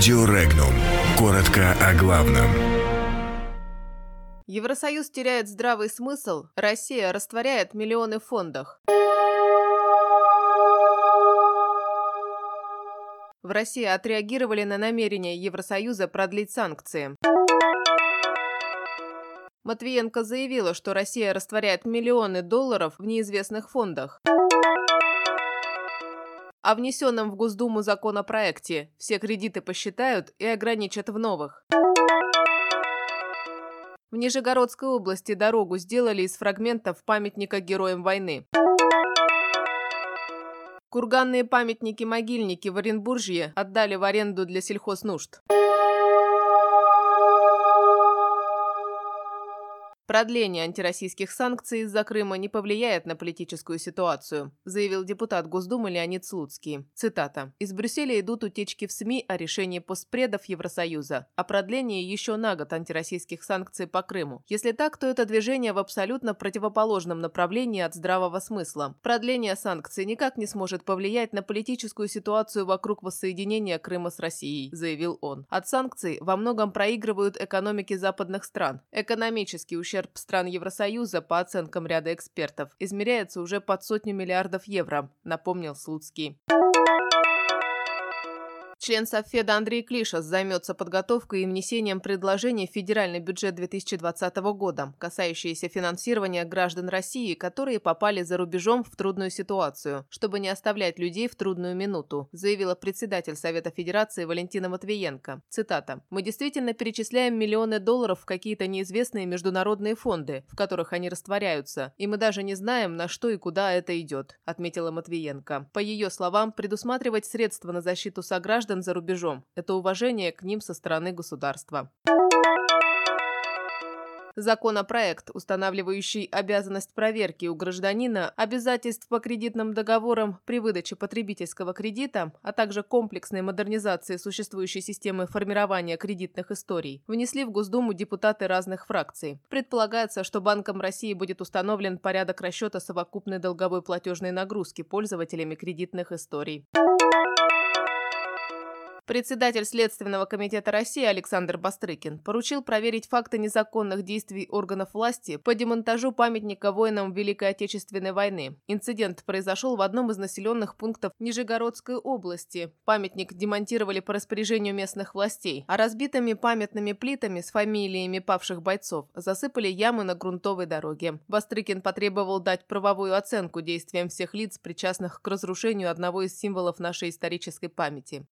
Радио Регнум. Коротко о главном. Евросоюз теряет здравый смысл, Россия растворяет миллионы в фондах. В России отреагировали на намерение Евросоюза продлить санкции. Матвиенко заявила, что Россия растворяет миллионы долларов в неизвестных фондах. О внесенном в Госдуму законопроекте все кредиты посчитают и ограничат в новых. В Нижегородской области дорогу сделали из фрагментов памятника героям войны. Курганные памятники-могильники в Оренбуржье отдали в аренду для сельхознужд. Продление антироссийских санкций из-за Крыма не повлияет на политическую ситуацию, заявил депутат Госдумы Леонид Слуцкий. Цитата. «Из Брюсселя идут утечки в СМИ о решении постпредов Евросоюза о продлении еще на год антироссийских санкций по Крыму. Если так, то это движение в абсолютно противоположном направлении от здравого смысла. Продление санкций никак не сможет повлиять на политическую ситуацию вокруг воссоединения Крыма с Россией, заявил он. От санкций во многом проигрывают экономики западных стран. Экономический ущерб ущерб стран Евросоюза, по оценкам ряда экспертов, измеряется уже под сотню миллиардов евро, напомнил Слуцкий. Член Совфеда Андрей Клишас займется подготовкой и внесением предложений в федеральный бюджет 2020 года, касающиеся финансирования граждан России, которые попали за рубежом в трудную ситуацию, чтобы не оставлять людей в трудную минуту, заявила председатель Совета Федерации Валентина Матвиенко. Цитата. «Мы действительно перечисляем миллионы долларов в какие-то неизвестные международные фонды, в которых они растворяются, и мы даже не знаем, на что и куда это идет», отметила Матвиенко. По ее словам, предусматривать средства на защиту сограждан граждан за рубежом. Это уважение к ним со стороны государства. Законопроект, устанавливающий обязанность проверки у гражданина обязательств по кредитным договорам при выдаче потребительского кредита, а также комплексной модернизации существующей системы формирования кредитных историй, внесли в Госдуму депутаты разных фракций. Предполагается, что Банком России будет установлен порядок расчета совокупной долговой платежной нагрузки пользователями кредитных историй. Председатель Следственного комитета России Александр Бастрыкин поручил проверить факты незаконных действий органов власти по демонтажу памятника воинам Великой Отечественной войны. Инцидент произошел в одном из населенных пунктов Нижегородской области. Памятник демонтировали по распоряжению местных властей, а разбитыми памятными плитами с фамилиями павших бойцов засыпали ямы на грунтовой дороге. Бастрыкин потребовал дать правовую оценку действиям всех лиц, причастных к разрушению одного из символов нашей исторической памяти.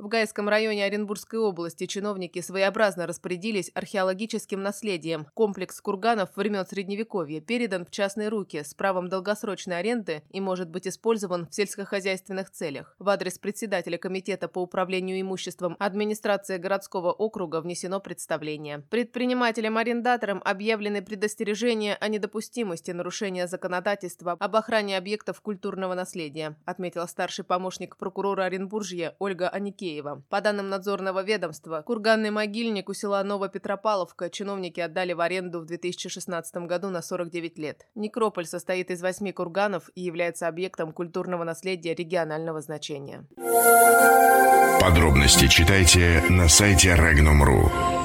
В Гайском районе Оренбургской области чиновники своеобразно распорядились археологическим наследием. Комплекс курганов времен Средневековья передан в частные руки с правом долгосрочной аренды и может быть использован в сельскохозяйственных целях. В адрес председателя Комитета по управлению имуществом администрации городского округа внесено представление. Предпринимателям-арендаторам объявлены предостережения о недопустимости нарушения законодательства об охране объектов культурного наследия, отметила старший помощник прокурора Оренбуржья Ольга Аникеева. Макеева. По данным надзорного ведомства, курганный могильник у села Новопетропавловка чиновники отдали в аренду в 2016 году на 49 лет. Некрополь состоит из восьми курганов и является объектом культурного наследия регионального значения. Подробности читайте на сайте Regnum.ru.